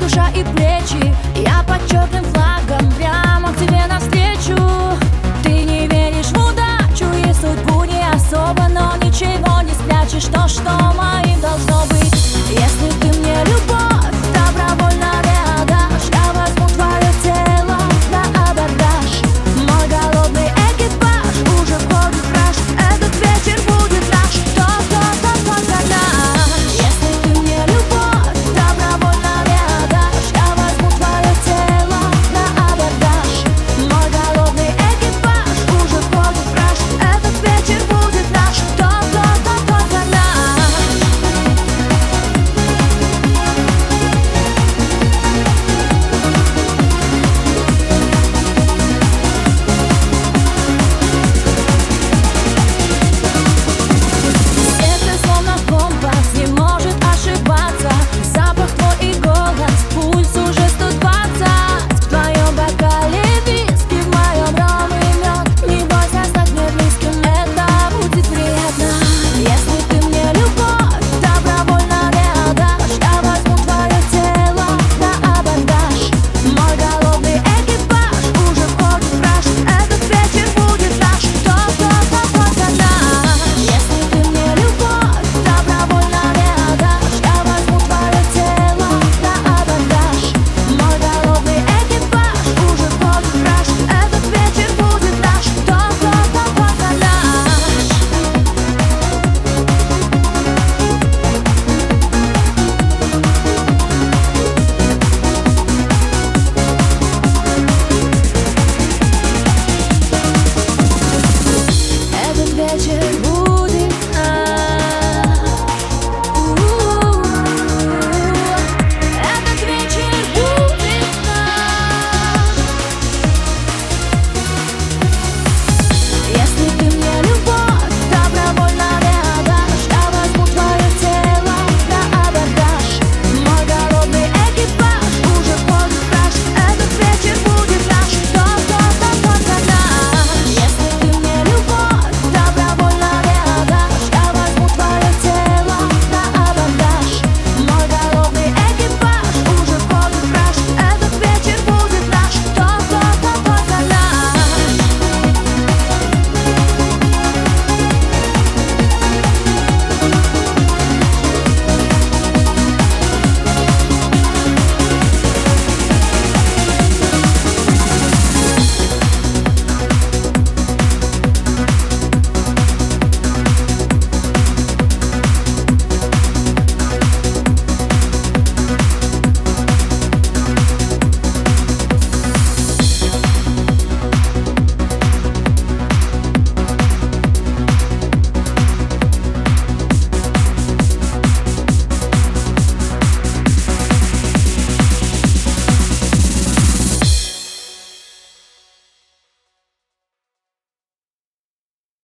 душа и плечи. Я под черным флагом прямо к тебе навстречу. Ты не веришь в удачу и судьбу не особо Но ничего не спрячешь, то, что моим должно быть. 解决不